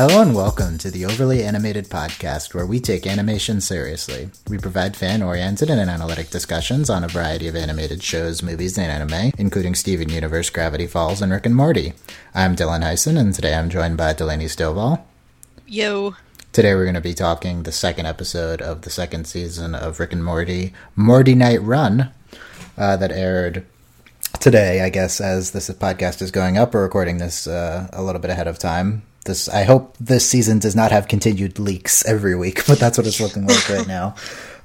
Hello and welcome to the Overly Animated Podcast, where we take animation seriously. We provide fan oriented and analytic discussions on a variety of animated shows, movies, and anime, including Steven Universe, Gravity Falls, and Rick and Morty. I'm Dylan Heisen, and today I'm joined by Delaney Stovall. Yo. Today we're going to be talking the second episode of the second season of Rick and Morty, Morty Night Run, uh, that aired today, I guess, as this podcast is going up. We're recording this uh, a little bit ahead of time. This I hope this season does not have continued leaks every week, but that's what it's looking like right now.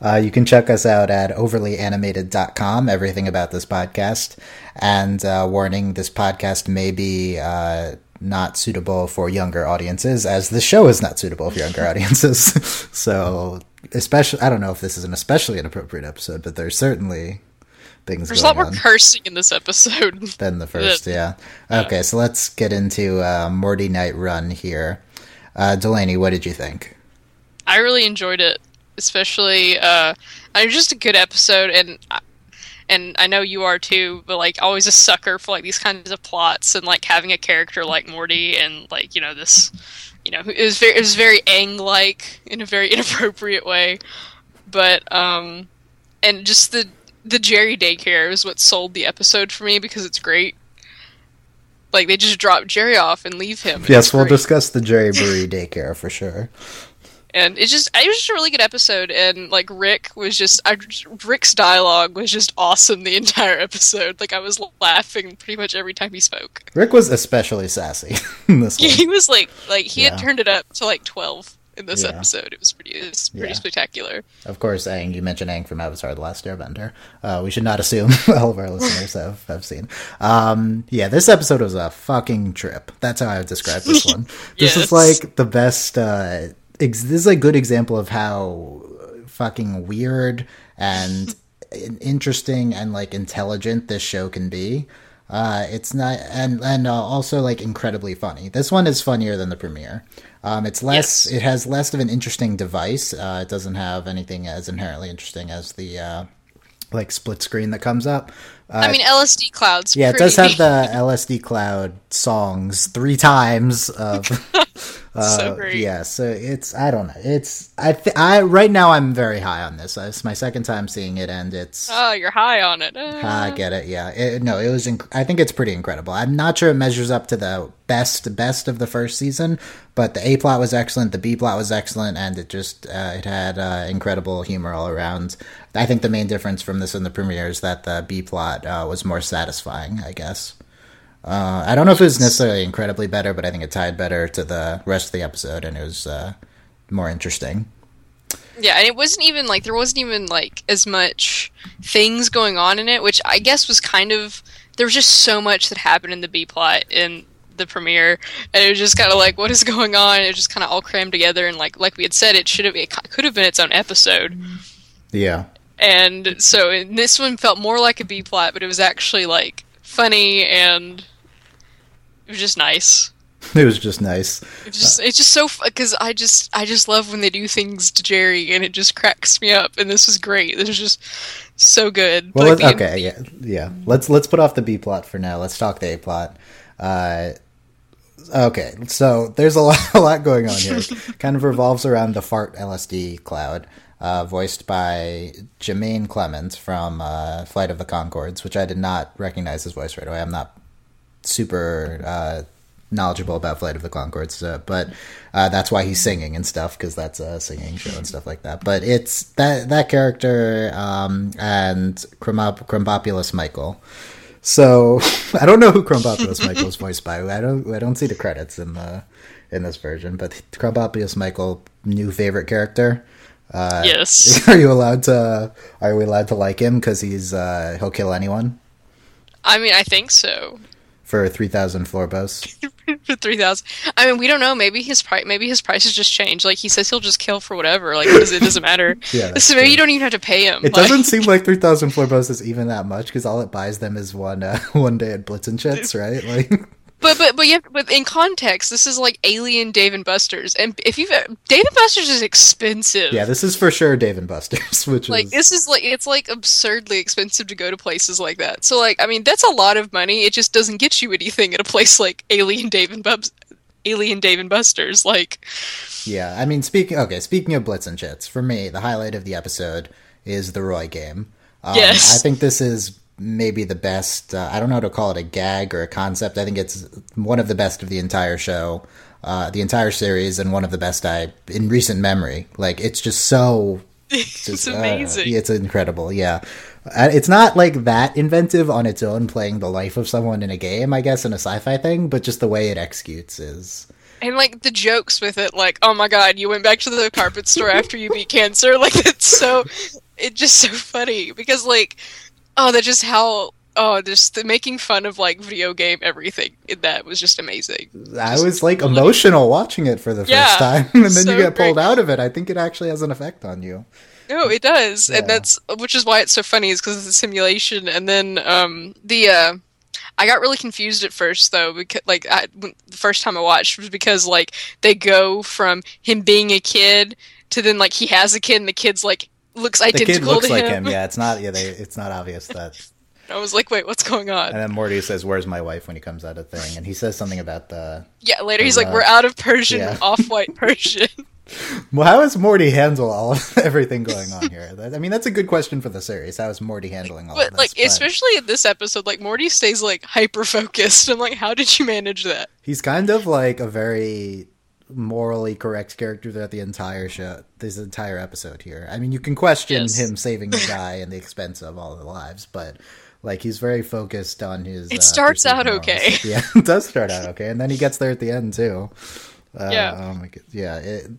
Uh, you can check us out at overlyanimated.com, everything about this podcast. And uh, warning, this podcast may be uh, not suitable for younger audiences, as the show is not suitable for younger audiences. so, especially, I don't know if this is an especially inappropriate episode, but there's certainly things. There's a lot more cursing in this episode than the first. yeah. Okay, so let's get into uh, Morty Night Run here. Uh, Delaney, what did you think? I really enjoyed it, especially. Uh, it was just a good episode, and and I know you are too. But like, always a sucker for like these kinds of plots and like having a character like Morty and like you know this, you know, it was very it was very Aang like in a very inappropriate way, but um, and just the the Jerry daycare is what sold the episode for me because it's great. Like they just drop Jerry off and leave him. And yes, we'll discuss the Jerry Bury daycare for sure. And it just it was just a really good episode, and like Rick was just I, Rick's dialogue was just awesome the entire episode. Like I was laughing pretty much every time he spoke. Rick was especially sassy in this. One. He was like like he yeah. had turned it up to like twelve in this yeah. episode. It was pretty, it was pretty yeah. spectacular. Of course, Aang, you mentioned Aang from Avatar: The Last Airbender. Uh, we should not assume all of our listeners have, have seen. Um, yeah, this episode was a fucking trip. That's how I would describe this one. This yes. is like the best. Uh, ex- this is a good example of how fucking weird and interesting and like intelligent this show can be. Uh, it's not, and and uh, also like incredibly funny. This one is funnier than the premiere. Um, it's less. Yes. It has less of an interesting device. Uh, it doesn't have anything as inherently interesting as the uh, like split screen that comes up. Uh, I mean, LSD clouds. Yeah, pretty... it does have the LSD cloud songs three times. Of, uh, so great. Yeah, so it's I don't know. It's I th- I right now I'm very high on this. It's my second time seeing it, and it's oh, you're high on it. I get it. Yeah, it, no, it was. Inc- I think it's pretty incredible. I'm not sure it measures up to the best best of the first season, but the A plot was excellent, the B plot was excellent, and it just uh, it had uh, incredible humor all around. I think the main difference from this and the premiere is that the B plot uh, was more satisfying. I guess. Uh, I don't know if it was necessarily incredibly better, but I think it tied better to the rest of the episode, and it was uh, more interesting. Yeah, and it wasn't even like there wasn't even like as much things going on in it, which I guess was kind of there was just so much that happened in the B plot in the premiere, and it was just kind of like what is going on. It was just kind of all crammed together, and like like we had said, it should have it could have been its own episode. Yeah. And so this one felt more like a B plot, but it was actually like funny and it was just nice. It was just nice. It's just it's just so because I just I just love when they do things to Jerry and it just cracks me up. And this was great. This was just so good. Well, like okay, yeah, yeah. Let's let's put off the B plot for now. Let's talk the A plot. Uh, okay, so there's a lot a lot going on here. kind of revolves around the fart LSD cloud. Uh, voiced by Jemaine Clement from uh, Flight of the Conchords, which I did not recognize his voice right away. I'm not super uh, knowledgeable about Flight of the Conchords, uh, but uh, that's why he's singing and stuff because that's a singing show and stuff like that. But it's that that character um, and Krombopulos Michael. So I don't know who Krombopulos Michael is voiced by. I don't I don't see the credits in the in this version, but Krombopulos Michael, new favorite character. Uh, yes. Are you allowed to? Are we allowed to like him because he's uh, he'll kill anyone? I mean, I think so for three thousand Flurbos. for three thousand. I mean, we don't know. Maybe his price. Maybe his prices just changed. Like he says, he'll just kill for whatever. Like it doesn't matter. yeah. So maybe true. you don't even have to pay him. It like... doesn't seem like three thousand Flurbos is even that much because all it buys them is one uh, one day at Blitz and Chitz, right? Like. But but but yeah, but in context, this is like Alien Dave and Buster's, and if you've Dave and Buster's is expensive. Yeah, this is for sure Dave and Buster's, which like is... this is like it's like absurdly expensive to go to places like that. So like I mean that's a lot of money. It just doesn't get you anything at a place like Alien Dave and Bubs. Alien Dave and Buster's. Like, Yeah, I mean, speaking okay, speaking of Blitz and Chitz, for me, the highlight of the episode is the Roy game. Um, Yes. I think this is maybe the best. Uh, I don't know how to call it a gag or a concept. I think it's one of the best of the entire show, uh, the entire series, and one of the best I in recent memory. Like it's just so it's just, uh, amazing. it's incredible. Yeah, Uh, it's not like that inventive on its own, playing the life of someone in a game, I guess, in a sci-fi thing. But just the way it executes is. And like the jokes with it, like, oh my god, you went back to the carpet store after you beat cancer. Like it's so, it's just so funny because like, oh, that's just how. Oh, just the making fun of like video game everything. That was just amazing. I was like emotional watching it for the Yeah, first time, and then so you get pulled great. out of it. I think it actually has an effect on you. No, it does, Yeah. and that's which is why it's so funny is because it's a simulation. And then um, the uh, I got really confused at first though, because like I, the first time I watched was because like they go from him being a kid to then like he has a kid and the kid's like looks identical. The kid looks to like him. him. Yeah, it's not. Yeah, they, it's not obvious that. I was like, wait, what's going on? And then Morty says, "Where's my wife?" when he comes out of thing, and he says something about the. yeah, later he's like, we're out of Persian, yeah. off-white Persian. Well, how does Morty handle all of everything going on here? I mean, that's a good question for the series. How is Morty handling all but of this? like, especially in this episode, like Morty stays like hyper-focused. I'm like, how did you manage that? He's kind of like a very morally correct character throughout the entire show, this entire episode here. I mean, you can question Yes. him saving the guy and the expense of all the lives, but like he's very focused on his. It uh, starts out morals. okay. Yeah, it does start out okay, and then he gets there at the end too. Uh, Yeah. Oh my god. Yeah. It,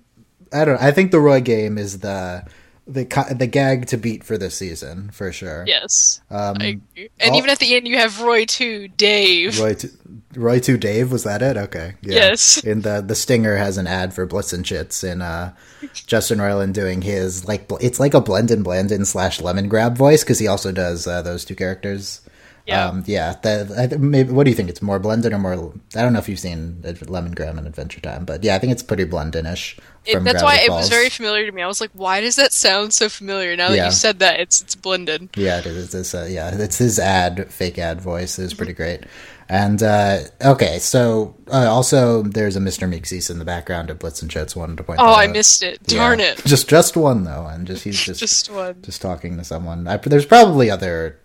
I don't. I think the Roy game is the the the gag to beat for this season for sure. Yes. Um. And all- even at the end, you have Roy too, Dave. Roy, to, Roy to Dave was that it? Okay, yeah. Yes. And the the Stinger has an ad for Blitz and Chitz, and uh, Justin Roiland doing his like it's like a Blendin Blandin slash Lemon Grab voice because he also does uh, those two characters. Yeah. um, yeah. That, I, maybe, what do you think? It's more blended or more? I don't know if you've seen Ad- Lemon Grab and Adventure Time, but yeah, I think it's pretty Blendonish. It- that's why Gravity it was very familiar to me. I was like, why does that sound so familiar? Now that Yeah. you said that, it's it's blended. Yeah, it is. It's, uh, yeah, it's his ad, fake ad voice is pretty great. And uh, okay, so uh, also there's a Mr. Meeseeks in the background of Blitz and Chitz. Wanted to point. Oh, I out. missed it. Yeah. Darn it. Just just one though, and just he's just just, one, Just talking to someone. I, there's probably other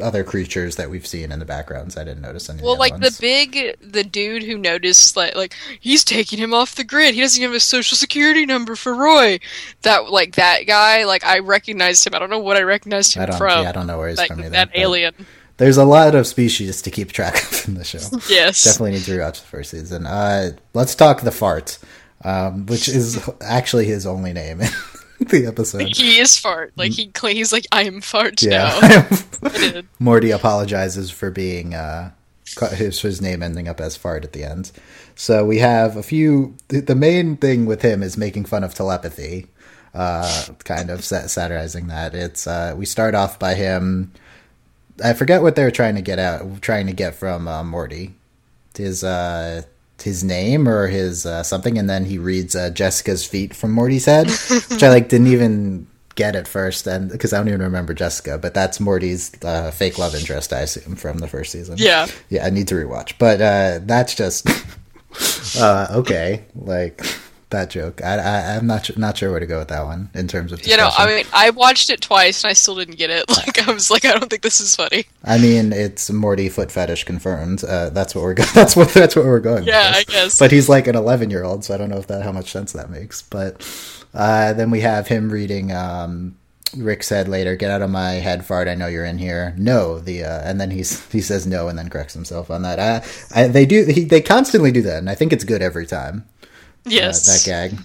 other creatures that we've seen in the backgrounds. I didn't notice any. Well, the like other the big, the dude who noticed, like, like he's taking him off the grid. He doesn't even have a social security number for Roy. That, like, that guy, like, I recognized him. I don't know what I recognized him I don't. from. yeah, I don't know where he's from either. that alien. There's a lot of species to keep track of in the show. Yes. Definitely need to rewatch the first season. Uh, let's talk the fart, um, which is actually his only name the episode. He is fart. Like he, he's like, I am fart Yeah, now. Morty apologizes for being uh, his his name ending up as fart at the end. So we have a few. The main thing with him is making fun of telepathy, uh, kind of sa- satirizing that. It's uh, we start off by him. I forget what they were trying to get out, trying to get from uh, Morty, his uh, his name or his uh, something, and then he reads uh, Jessica's feet from Morty's head, which I like didn't even get at first, and because I don't even remember Jessica, but that's Morty's uh, fake love interest, I assume, from the first season. Yeah. yeah, I need to rewatch, but uh, that's just uh, okay, like. That joke, I, I, I'm not not sure where to go with that one in terms of You know. I mean, I watched it twice and I still didn't get it. Like, I was like, I don't think this is funny. I mean, it's Morty foot fetish confirmed. Uh, that's what we're go- that's what that's what we're going. Yeah, I guess. But he's like an 11 year old, so I don't know if that how much sense that makes. But uh, then we have him reading. Um, Rick said later, "Get out of my head, fart. I know you're in here." No, the uh, and then he's he says no, and then corrects himself on that. Uh, I, they do he, they constantly do that, and I think it's good every time. Uh, Yes. that gag.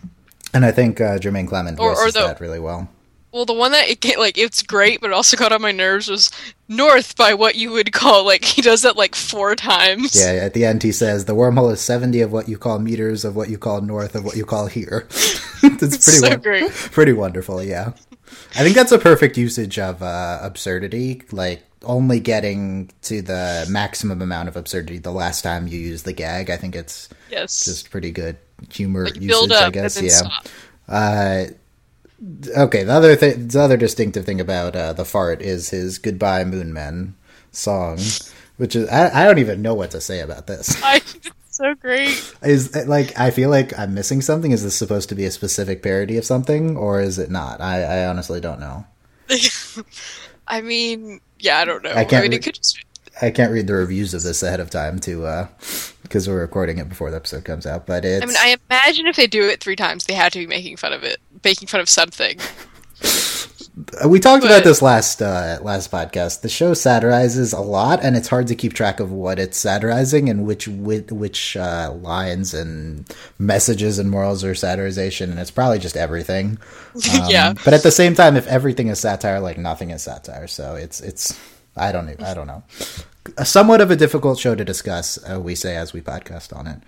And I think uh, Jemaine Clement Or- or the- that really well. Well, the one that it get, like it's great, but it also got on my nerves was north by what you would call like he does that like four times. Yeah, at the end he says the wormhole is seventy of what you call meters of what you call north of what you call here. it's pretty so won- great. pretty wonderful. Yeah, I think that's a perfect usage of uh, absurdity. Like only getting to the maximum amount of absurdity the last time you use the gag. I think it's Yes. just pretty good humor like usage. I guess. yeah. Uh, okay, the other thing, the other distinctive thing about uh, the fart is his "Goodbye Moon Men" song, which is I, I don't even know what to say about this. I, so great. Is like I feel like I'm missing something. Is this supposed to be a specific parody of something, or is it not? I, I honestly don't know. I mean, yeah, I don't know. I can't I mean, re- could just. I can't read the reviews of this ahead of time to because we're recording it before the episode comes out. But it's I mean, I imagine if they do it three times, they had to be making fun of it, making fun of something. we talked about this last uh, last podcast. The show satirizes a lot, and it's hard to keep track of what it's satirizing and which which, which uh, lines and messages and morals are satirization. And it's probably just everything. Um, yeah. But at the same time, if everything is satire, like nothing is satire. So it's it's I don't I don't know. A somewhat of a difficult show to discuss. Uh, we say as we podcast on it.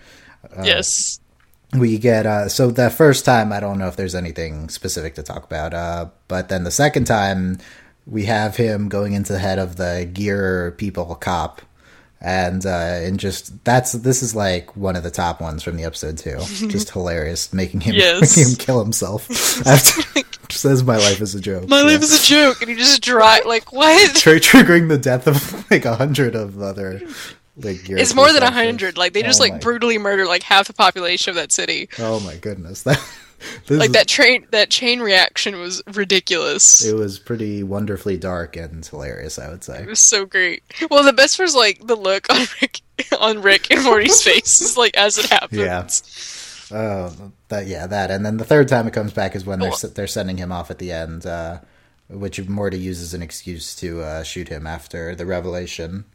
yes. we get uh so the first time i don't know if there's anything specific to talk about uh but then the second time we have him going into the head of the gear people cop and uh and just that's this is like one of the top ones from the episode too just hilarious making him Yes. making him kill himself after says my life is a joke My Yeah. life is a joke, and he just dry like what? Tr- triggering the death of like a hundred of other like It's more than a hundred. Like they just Oh like my- brutally murder like half the population of that city. oh my goodness that Like is- that train, that chain reaction was ridiculous. It was pretty wonderfully dark and hilarious, I would say. It was so great. Well, the best was like the look on Rick on Rick and Morty's faces, like as it happens. Yeah. Oh, that yeah, that, and then the third time it comes back is when they're they're sending him off at the end, uh, which Morty uses an excuse to uh, shoot him after the revelation.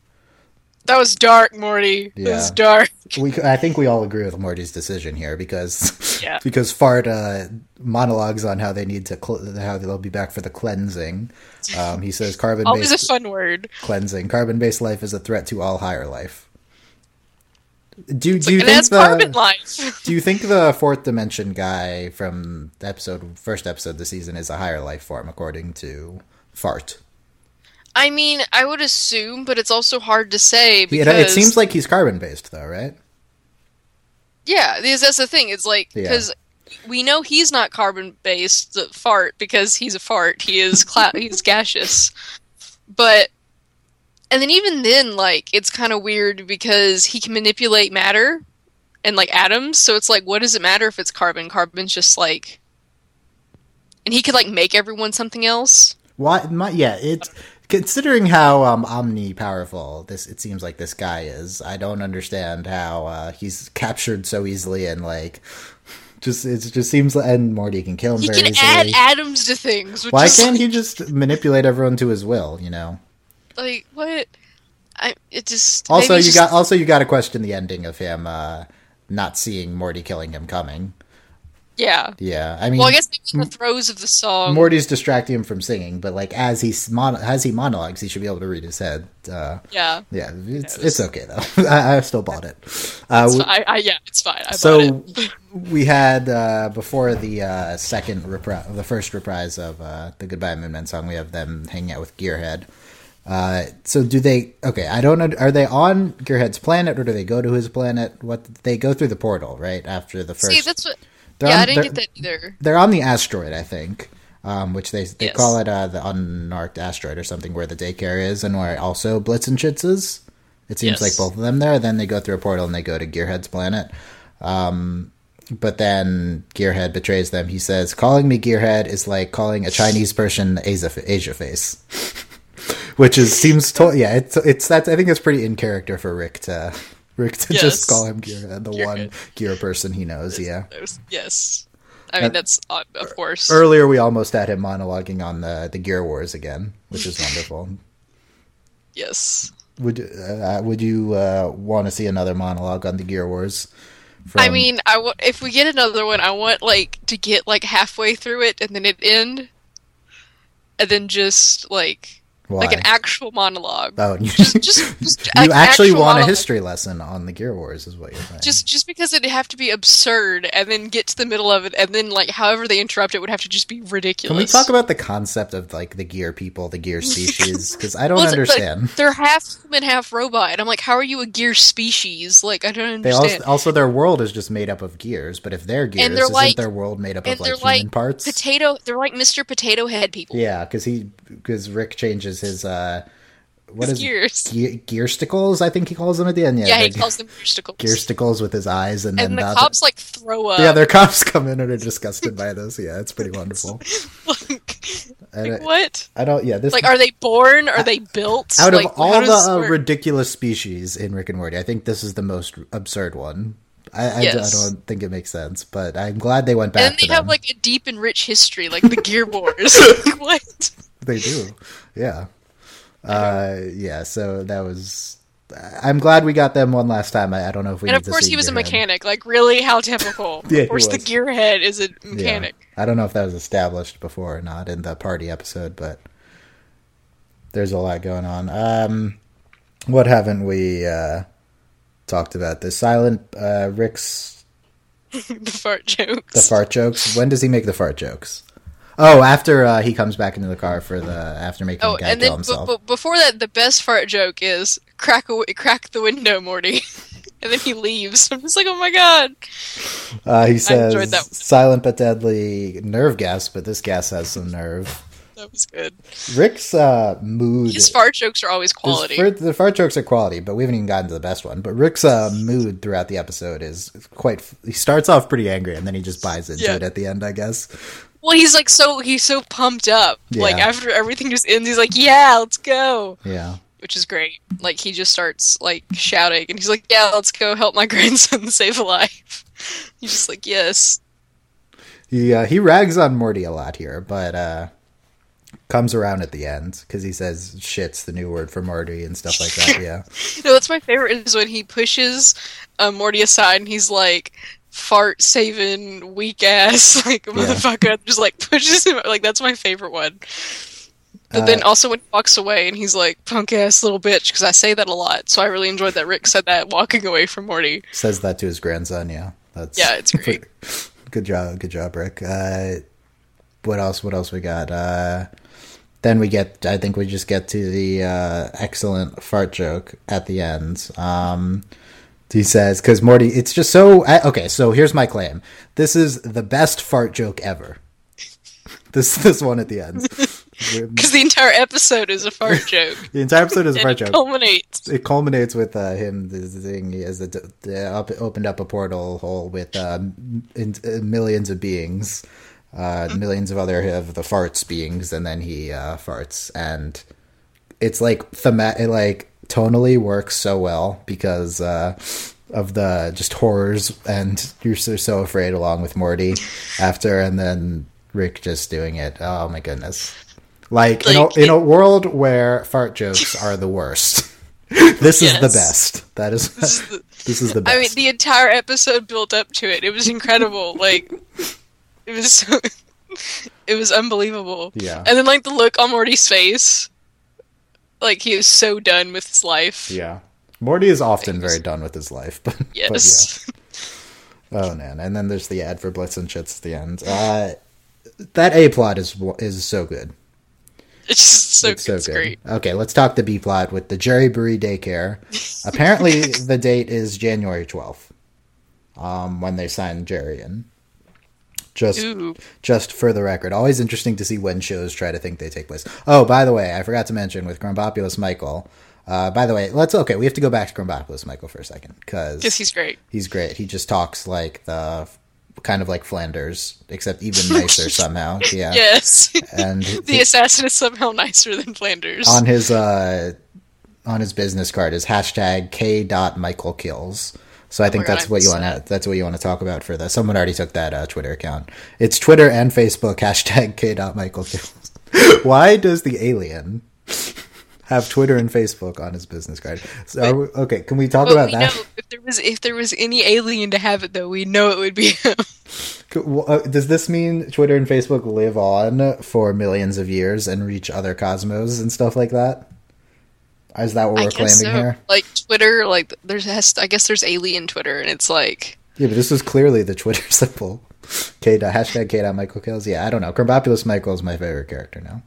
That was dark, Morty. It was dark. We, I think we all agree with Morty's decision here because Yeah. because Fart uh, monologues on how they need to cl- how they'll be back for the cleansing. Um, he says carbon Always a fun word. cleansing. Carbon based life is a threat to all higher life. Do do you and think the life. do you think the fourth dimension guy from the episode first episode of the season is a higher life form according to Fart? I mean, I would assume, but it's also hard to say It, because it seems like he's carbon based though, right? yeah, that's the thing. It's like Yeah. because we know he's not carbon based. The fart because he's a fart. He is cla- he's gaseous, but and then even then, like it's kind of weird because he can manipulate matter and like atoms. So it's like, what does it matter if it's carbon? Carbon's just like, and he could like make everyone something else. Why? My, yeah, it's Considering how um, omni powerful this, it seems like this guy is. I don't understand how uh, he's captured so easily and like, just it just seems like and Morty can kill him He very can easily. add atoms to things. Why can't like, he just manipulate everyone to his will? You know. Like what? I it just Also, you just- got also you got to question the ending of him uh, not seeing Morty killing him coming. yeah. Yeah, I mean, Well, I guess in the throes of the song. Morty's distracting him from singing, but like as he's mon- as he monologues, he should be able to read his head. Uh, yeah, yeah, it's it's okay though. I, I still bought it. Uh, we- I, I, yeah, it's fine. I bought so it. we had uh, before the uh, second repri- the first reprise of uh, the Goodbye Moon Men song. We have them hanging out with Gearhead. Uh, so do they? Okay, I don't know. Are they on Gearhead's planet or do they go to his planet? What they go through the portal right after the first? See, that's what. they're Yeah, on- I didn't get that either. They're on the asteroid, I think, um, which they they Yes. call it uh, the unmarked asteroid or something, where the daycare is, and where also Blitz and Chitz is. It seems Yes. like both of them there. Then they go through a portal and they go to Gearhead's planet. Um, but then Gearhead betrays them. He says, "Calling me Gearhead is like calling a Chinese person Asia, Asia face," which is seems to yeah. It's it's that I think it's pretty in character for Rick to Rick to Yes. just call him Gearhead, the one gear person he knows. Yeah. There's- Yes. I mean, Uh, that's uh, of course. Earlier, we almost had him monologuing on the the Gear Wars again, which is wonderful. yes. Would uh, would you uh, want to see another monologue on the Gear Wars? From, I mean, I w- if we get another one, I want like to get like halfway through it and then it end, and then just like why? like an actual monologue. oh, you, Just just just you actually actual want a history lesson on the Gear Wars, is what you're saying. Just just because it'd have to be absurd and then get to the middle of it and then like however they interrupt it would have to just be ridiculous. Can we talk about the concept of like the Gear people, the Gear species? Because I don't Well, it's like, understand. they're half human, half robot, and I'm like, how are you a gear species? Like, I don't They understand. also, also their world is just made up of gears, but if they're gears, they're isn't like- their world made up of like human like parts? Potato, they're like Mr. Potato Head people. Yeah, because he because Rick changes his uh what His is gears. Ge- gearsticles? I think he calls them at the end. Yeah, Yeah, he calls them gearsticles. gearsticles with his eyes, and and the the- cops like throw up. yeah, their cops come in and are disgusted by this. Yeah, it's pretty wonderful. like, like, I- what? I don't. Yeah, this Like, are they born? Are they built? out like, of all the uh, ridiculous species in Rick and Morty, I think this is the most absurd one. I, I, Yes. I don't think it makes sense, but I'm glad they went back. and they have them. like a deep and rich history, like the Gear Wars. Like, what? They do, yeah, uh, yeah. So that was. I'm glad we got them one last time. I, I don't know if we. And of course, he was a mechanic. Like, really? How typical. Yeah, of course, the. Gearhead is a Yeah. mechanic. I don't know if that was established before or not in the party episode, but there's a lot going on. Um, what haven't we uh, talked about? The silent uh, Rick's the fart jokes. the fart jokes. When does he make the fart jokes? Oh, after uh, he comes back into the car for the after making Oh, the guy and kill then b- himself. b- before that, the best fart joke is crack a, crack the window, Morty. and then he leaves. I'm just like, oh my god. uh, he says silent but deadly nerve gas, but this gas has some nerve. That was good. Rick's uh, mood. His fart jokes are always quality. fart- the fart jokes are quality, but we haven't even gotten to the best one. But Rick's uh, mood throughout the episode is quite. He starts off pretty angry, and then he just buys into Yeah. it at the end, I guess. Well, he's like so he's so pumped up. Like after everything just ends, he's like, "Yeah, let's go," Yeah, which is great. Like he just starts like shouting, and he's like, "Yeah, let's go help my grandson save a life." He's just like, "Yes." he uh, he rags on Morty a lot here, but uh, comes around at the end because he says "shit's" the new word for Morty and stuff like that. Yeah, No, that's my favorite is when he pushes uh, Morty aside, and he's like. Fart saving weak ass like motherfucker just like pushes him like that's my favorite one. But then Uh, also when he walks away and he's like punk ass little bitch because I say that a lot, so I really enjoyed that Rick said that walking away from Morty. says that to his grandson. Yeah, that's Yeah, it's great. good job, good job, Rick. Uh, what else? What else we got? Uh, then we get. I think we just get to the uh, excellent fart joke at the end. Um, he says, "Because Morty, it's just so okay." So here's my claim: this is the best fart joke ever. This this one at the end. Because the entire episode is a fart joke. The entire episode is a fart it joke. culminates. it culminates with uh, him this thing he has the, the up, opened up a portal hole with uh, in, uh, millions of beings uh, millions of other of the farts beings and then he uh, farts. And it's like thema- it like tonally works so well because uh, of the just horrors and you're so, so afraid along with Morty after and then Rick just doing it. Oh my goodness. Like, in, Like, a, in a world where fart jokes are the worst this is the best. That is This is the- this is the best I mean, the entire episode built up to it. It was incredible. like, it was so. it was unbelievable. Yeah. And then, like, the look on Morty's face. Like, he was so done with his life. yeah Morty is often very done with his life but, but yeah Yes. Oh man, and then there's the ad for Blitz and Shits at the end. Uh, that A plot is is so good. It's just so, it's so it's good. great. Okay, let's talk the B plot with the Jerryboree daycare. Apparently, the date is January twelfth, um, when they sign Jerry in. Just, Ooh. just for the record, always interesting to see when shows try to think they take place. Oh, by the way, I forgot to mention with Krombopulos Michael. Uh, by the way, let's okay. We have to go back to Krombopulos Michael for a second because he's great. He's great. He just talks like the kind of like Flanders, except even nicer somehow. Yeah. Yes. And the he- assassin is somehow nicer than Flanders. on his uh on his business card is hashtag K dot Michael kills. So I think Oh God, that's I what you want to that's what you want to talk about for that. Someone already took that uh, Twitter account. It's Twitter and Facebook hashtag K dot Michael kills. Why does the alien have Twitter and Facebook on his business card? So we- okay, can we talk about we that? know if there was if there was any alien to have it though, we know it would be him. Uh, Does this mean Twitter and Facebook live on for millions of years and reach other cosmos and stuff like that? Is that what I we're claiming so. here? Like Twitter, like there's has I guess there's alien Twitter, and it's like Yeah, but this is clearly the Twitter symbol. K dot hashtag K dot Michael kills. Yeah, I don't know. Krombopulos Michael is my favorite character now.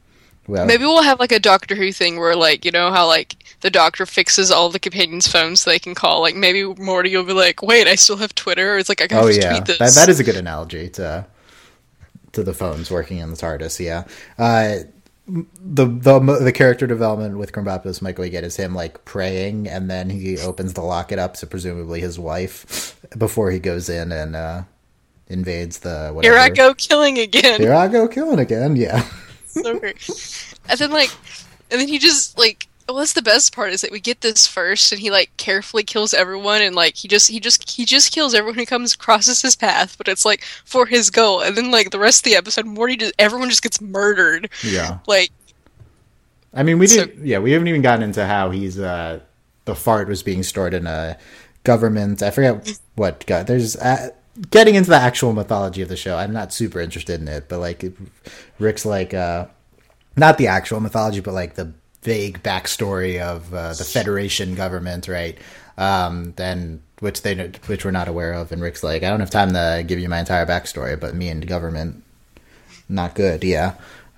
Well, maybe we'll have like a Doctor Who thing where like you know how like the Doctor fixes all the companions' phones so they can call. Like maybe Morty will be like, wait, I still have Twitter. Or It's like I can oh just yeah, tweet this. that, that is a good analogy to to the phones working in the TARDIS. Yeah. Uh, the the the character development with Krampus Michael we get is him like praying, and then he opens the locket up to presumably his wife before he goes in and uh, invades the. Whatever. Here I go killing again. Here I go killing again. Yeah. so great. And then like, and then he just like. Well, that's the best part is that we get this first, and he like carefully kills everyone, and like he just he just he just kills everyone who comes crosses his path, but it's like for his goal. And then like the rest of the episode, Morty just everyone just gets murdered. Yeah. Like I mean, we So- did. Yeah, we haven't even gotten into how he's uh, the fart was being stored in a government. I forget what. God, there's uh, getting into the actual mythology of the show. I'm not super interested in it, but like Rick's like uh, not the actual mythology, but like the vague backstory of uh, the Federation government, right? Um, then which they which we're not aware of, and Rick's like, I don't have time to give you my entire backstory, but me and government, not good. Yeah.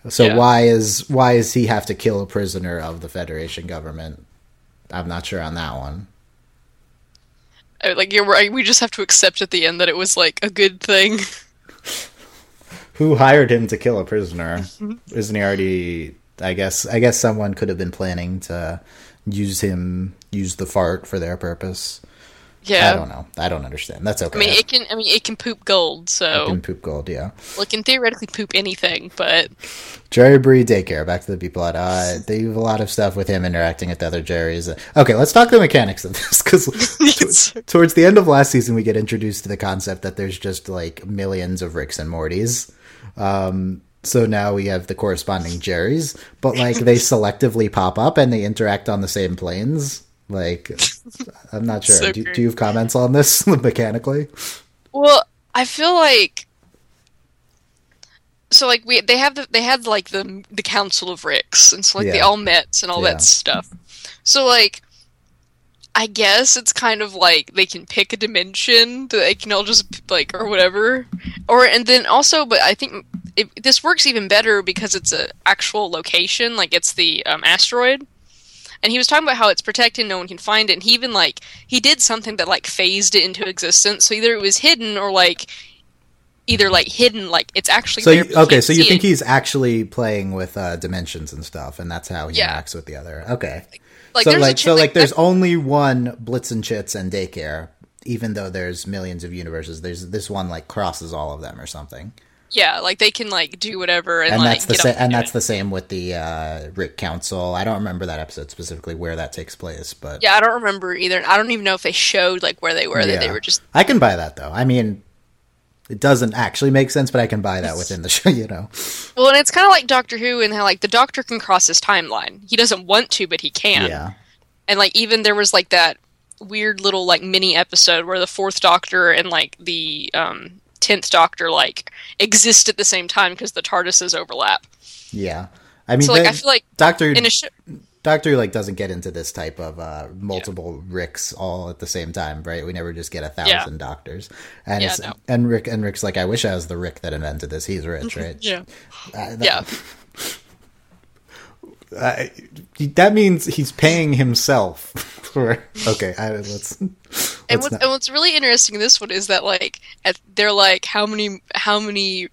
So Yeah. why is why does he have to kill a prisoner of the Federation government? I'm not sure on that one. like you're right. We just have to accept at the end that it was like a good thing. Who hired him to kill a prisoner? Isn't he already? I guess. I guess someone could have been planning to use him, use the fart for their purpose. Yeah. I don't know. I don't understand. That's okay. I mean, it can. I mean, it can poop gold. So, It can poop gold. Yeah. well, it can theoretically poop anything. But Jerryboree daycare. Back to the B plot. Uh, they have a lot of stuff with him interacting with the other Jerrys. Okay, let's talk the mechanics of this because It's- towards the end of last season, we get introduced to the concept that there's just like millions of Ricks and Mortys. Um, so now we have the corresponding Jerrys, but like they selectively pop up and they interact on the same planes. Like, I'm not sure. So do, do you have comments on this mechanically? well, I feel like. So like we they have the they had like the the council of Ricks and so like they all met and all Yeah. that stuff. So like. I guess it's kind of like they can pick a dimension that they can all just like or whatever, or and then also, but I think it, this works even better because it's an actual location, like it's the um, asteroid. And he was talking about how it's protected, no one can find it. And he even like he did something that like phased it into existence. So either it was hidden or like either like hidden, like it's actually So you, okay, so you think it. he's actually playing with uh, dimensions and stuff, and that's how he Yeah. interacts with the other. Okay, like so there's like ch- so like there's that- only one Blitz and Chitz and Daycare, even though there's millions of universes. There's this one like crosses all of them or something, yeah, like they can like do whatever and, and like that's the sa- and that's it. the same with the uh, Rick Council. I don't remember that episode specifically where that takes place, but yeah. I don't remember either. I don't even know if they showed like where they were. That they Yeah. were just I can buy that though. I mean. It doesn't actually make sense, but I can buy that within the show, you know. well, and it's kind of like Doctor Who and how like the Doctor can cross his timeline. He doesn't want to, but he can. Yeah. and like even there was like that weird little like mini episode where the fourth doctor and like the um 10th doctor like exist at the same time because the TARDISes overlap. Yeah. I mean, So like I feel like Doctor in a sh- Doctor Who, like doesn't get into this type of uh, multiple Ricks all at the same time, right? We never just get a thousand doctors, and Yeah, it's, no. and Rick and Rick's like, I wish I was the Rick that invented this. He's rich, right? yeah. Uh, that, Yeah. Uh, that means he's paying himself for. Okay, I, let's. And let's what's, not- and what's really interesting in this one is that like at, they're like how many how many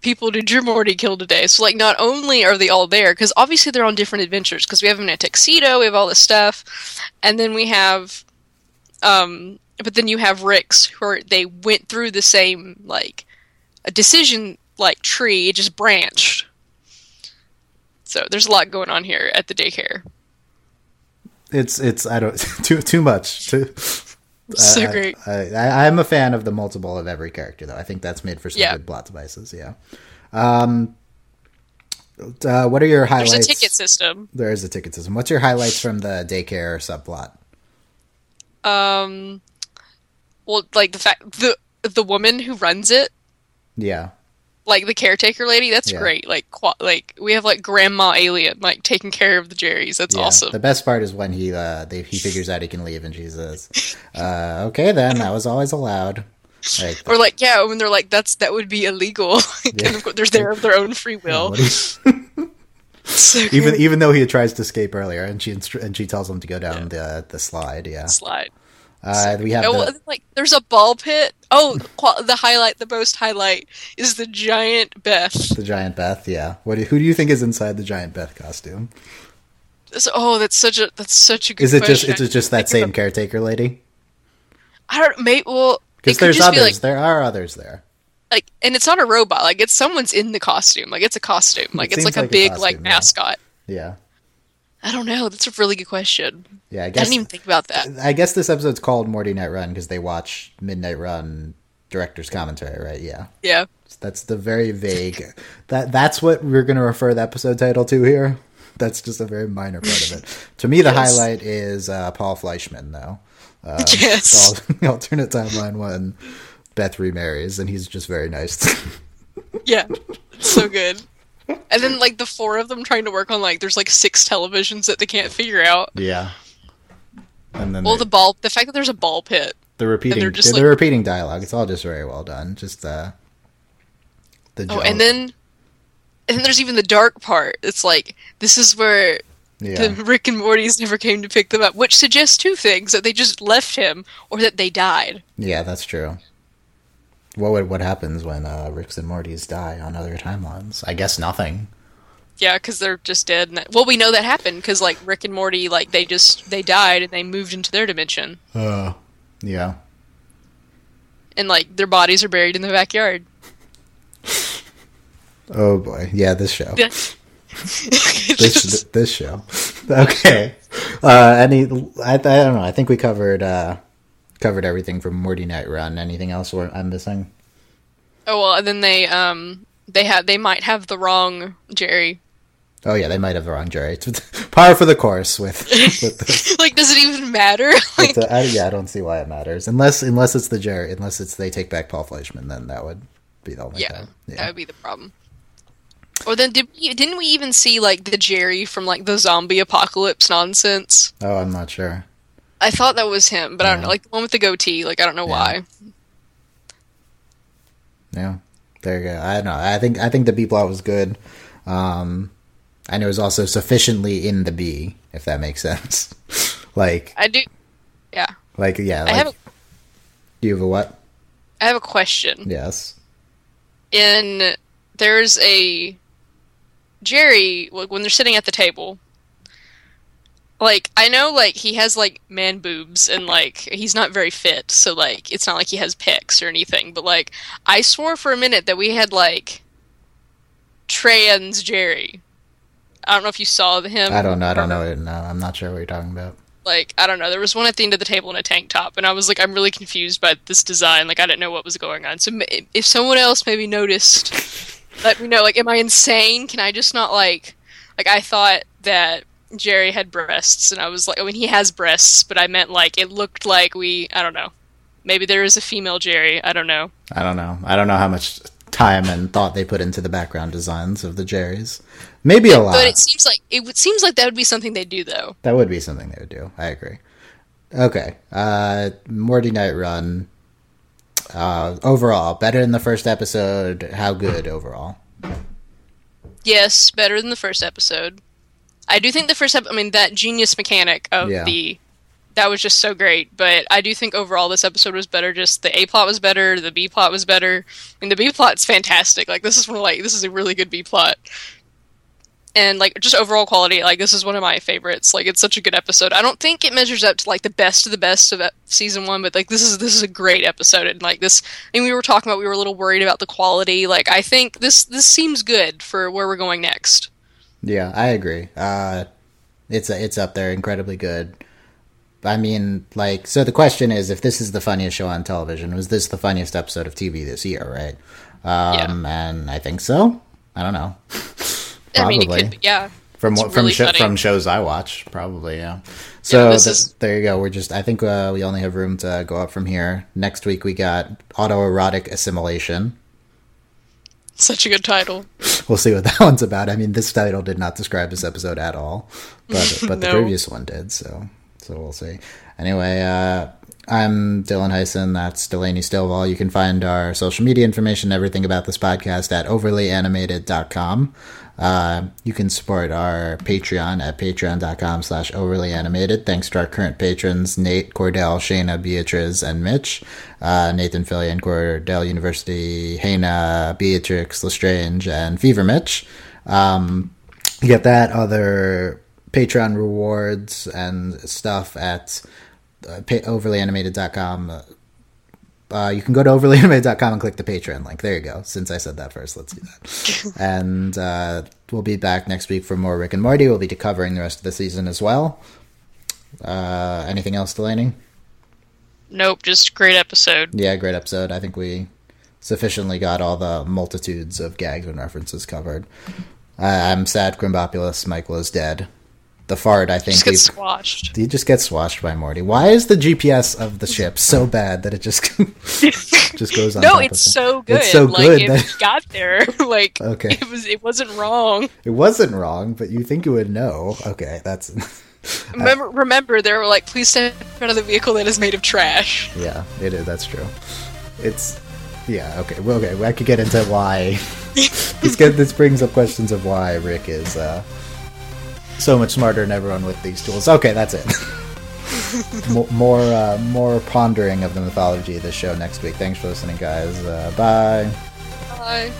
people did your Morty kill today? So like not only are they all there because obviously they're on different adventures because we have them in a tuxedo, we have all this stuff, and then we have, um, but then you have Ricks who are they went through the same like a decision like tree, it just branched. So there's a lot going on here at the daycare. it's it's I don't too too much. Too, So I- great. I, I, I'm a fan of the multiple of every character, though. I think that's made for some Yeah. good plot devices. Yeah. Um. Uh, what are your highlights? There's a ticket system. There is a ticket system. What's your highlights from the daycare subplot? Um, well, like the fact the the woman who runs it, Yeah, like the caretaker lady, that's Yeah. great. Like, qua- like we have like Grandma Alien, like taking care of the Jerrys. That's yeah. awesome. The best part is when he uh they, he figures out he can leave, and she says, uh, "Okay, then that was always allowed." Like, or like, yeah, when they're like, that's that would be illegal. and of they're there of their own free will. So even even though he tries to escape earlier, and she instru- and she tells him to go down the the slide. Yeah. slide. Uh, we have Oh, the, like there's a ball pit. Oh, qual- the highlight, the most highlight is the giant Beth. the giant Beth. Yeah. What? Do, who do you think is inside the giant Beth costume? So- oh, that's such a that's such a good. Is it just? question. Is it just that same caretaker lady? I don't. mate. well, Because there's just others. be like there are others there. like, and it's not a robot. Like it's someone's in the costume. Like it's a costume. Like it's seems like a like a big costume, like yeah. mascot. Yeah. I don't know. That's a really good question. Yeah. I I didn't even think about that. I guess this episode's called Morty Night Run because they watch Midnight Run director's commentary, right? Yeah. Yeah. That's the very vague. that that's what we're going to refer the episode title to here. That's just a very minor part of it. To me, the Yes. highlight is uh, Paul Fleischman, though. Um, Yes. the alternate timeline when Beth remarries, and he's just very nice. Yeah. So good. And then like the four of them trying to work on like there's like six televisions that they can't figure out. yeah. And then Well, they- the ball, the fact that there's a ball pit. the repeating, they're they're, just, the like- repeating dialogue. It's all just very well done. Just uh, the Oh, and then, and then there's even the dark part. It's like this is where yeah. the Rick and Morty's never came to pick them up, which suggests two things: that they just left him, or that they died. Yeah, that's true. What would what happens when uh, Ricks and Mortys die on other timelines? I guess nothing. Yeah, because they're just dead. And that, well, we know that happened because like Rick and Morty, like they just they died and they moved into their dimension, Uh, yeah. and like their bodies are buried in the backyard. Oh boy, yeah, this show, this this show. Okay. Uh, any? I, I don't know. I think we covered uh, covered everything from Morty Night Run. Anything else we're, I'm missing? oh well, and then they um they have they might have the wrong Jerry. Oh yeah, they might have the wrong jury. Par for the course with with like, does it even matter? like, a, I, yeah, I don't see why it matters unless unless it's the Jerry unless it's they take back Paul Fleischman. Then that would be the only yeah, time. that would be the problem. Or then did we, didn't we even see like the Jerry from like the zombie apocalypse nonsense? Oh, I'm not sure. I thought that was him, but I don't know, like the one with the goatee. Like I don't know Yeah. why. Yeah, there you go. I don't know. I think I think the B plot was good. Um, and it was also sufficiently in the B, if that makes sense. like, I do. Yeah, like yeah. I have a, you have a what? I have a question. Yes. In there's a Jerry like, when they're sitting at the table. Like I know, like he has like man boobs and like he's not very fit, so like it's not like he has pecs or anything. But like I swore for a minute that we had like trans Jerry. I don't know if you saw him. I don't know. I don't know. it. No, I'm not sure what you're talking about. Like I don't know. There was one at the end of the table in a tank top, and I was like, I'm really confused by this design. Like I didn't know what was going on. So if someone else maybe noticed, let me know. Like, am I insane? Can I just not like? Like I thought that Jerry had breasts, and I was like, I mean, he has breasts, but I meant like it looked like we. I don't know. Maybe there is a female Jerry. I don't know. I don't know. I don't know how much time and thought they put into the background designs of the Jerrys. Maybe a lot. But it seems like it would- seems like that would be something they do though. That would be something they would do. I agree. Okay. Uh Morty Night Run. Uh overall, better than the first episode. How good overall? Yes, better than the first episode. I do think the first ep- I mean that genius mechanic of Yeah. the that was just so great, but I do think overall this episode was better. Just the A plot was better, the B plot was better. I mean the B plot's fantastic. Like this is one of, like this is a really good B plot. And like just overall quality, like this is one of my favorites. Like it's such a good episode. I don't think it measures up to like the best of the best of e- season one, but like this is this is a great episode. And like this, I mean, we were talking about we were a little worried about the quality. Like I think this this seems good for where we're going next. Yeah, I agree. Uh it's it's up there incredibly good. I mean, like so the question is if this is the funniest show on television, was this the funniest episode of TV this year, right? Um and I think so. I don't know. I mean, it Probably. could, yeah. from what from really sho- funny. from shows I watch, probably yeah. So this th- is- there you go. We're just I think uh, we only have room to go up from here. Next week we got autoerotic assimilation. Such a good title. We'll see what that one's about. I mean, this title did not describe this episode at all, but but the previous one did. So so we'll see. Anyway, uh, I'm Dylan Heisen. That's Delaney Stovall. You can find our social media information, everything about this podcast at overlyanimated.com. Uh, you can support our Patreon at patreon.com slash overly animated. Thanks to our current patrons, Nate, Cordell, Shayna, Beatrice, and Mitch. Uh, Nathan Fillion, Cordell University, Hana, Beatrix, Lestrange, and Fever Mitch. Um, you get that, other Patreon rewards and stuff at uh, overlyanimated.com uh, you can go to overlyanimated.com and click the Patreon link. There you go. Since I said that first, let's do that. and uh, we'll be back next week for more Rick and Morty. We'll be covering the rest of the season as well. Uh, anything else, Delaney? Nope, just great episode. Yeah, great episode. I think we sufficiently got all the multitudes of gags and references covered. I'm sad Krombopulos Michael is dead the fart. I think just gets swashed. He just gets swashed by Morty. Why is the GPS of the ship so bad that it just just goes on? no, it's so good. It's so like, good that got there. like okay, it was it wasn't wrong. It wasn't wrong, but you think you would know. Okay, that's. remember, remember, they were like, "Please step out of the vehicle that is made of trash." Yeah, it is. That's true. It's yeah. Okay. Well, okay. I could get into why. this get this brings up questions of why Rick is. uh so much smarter than everyone with these tools. Okay, that's it. more uh, more pondering of the mythology of this show next week. Thanks for listening, guys. Uh, bye. Bye.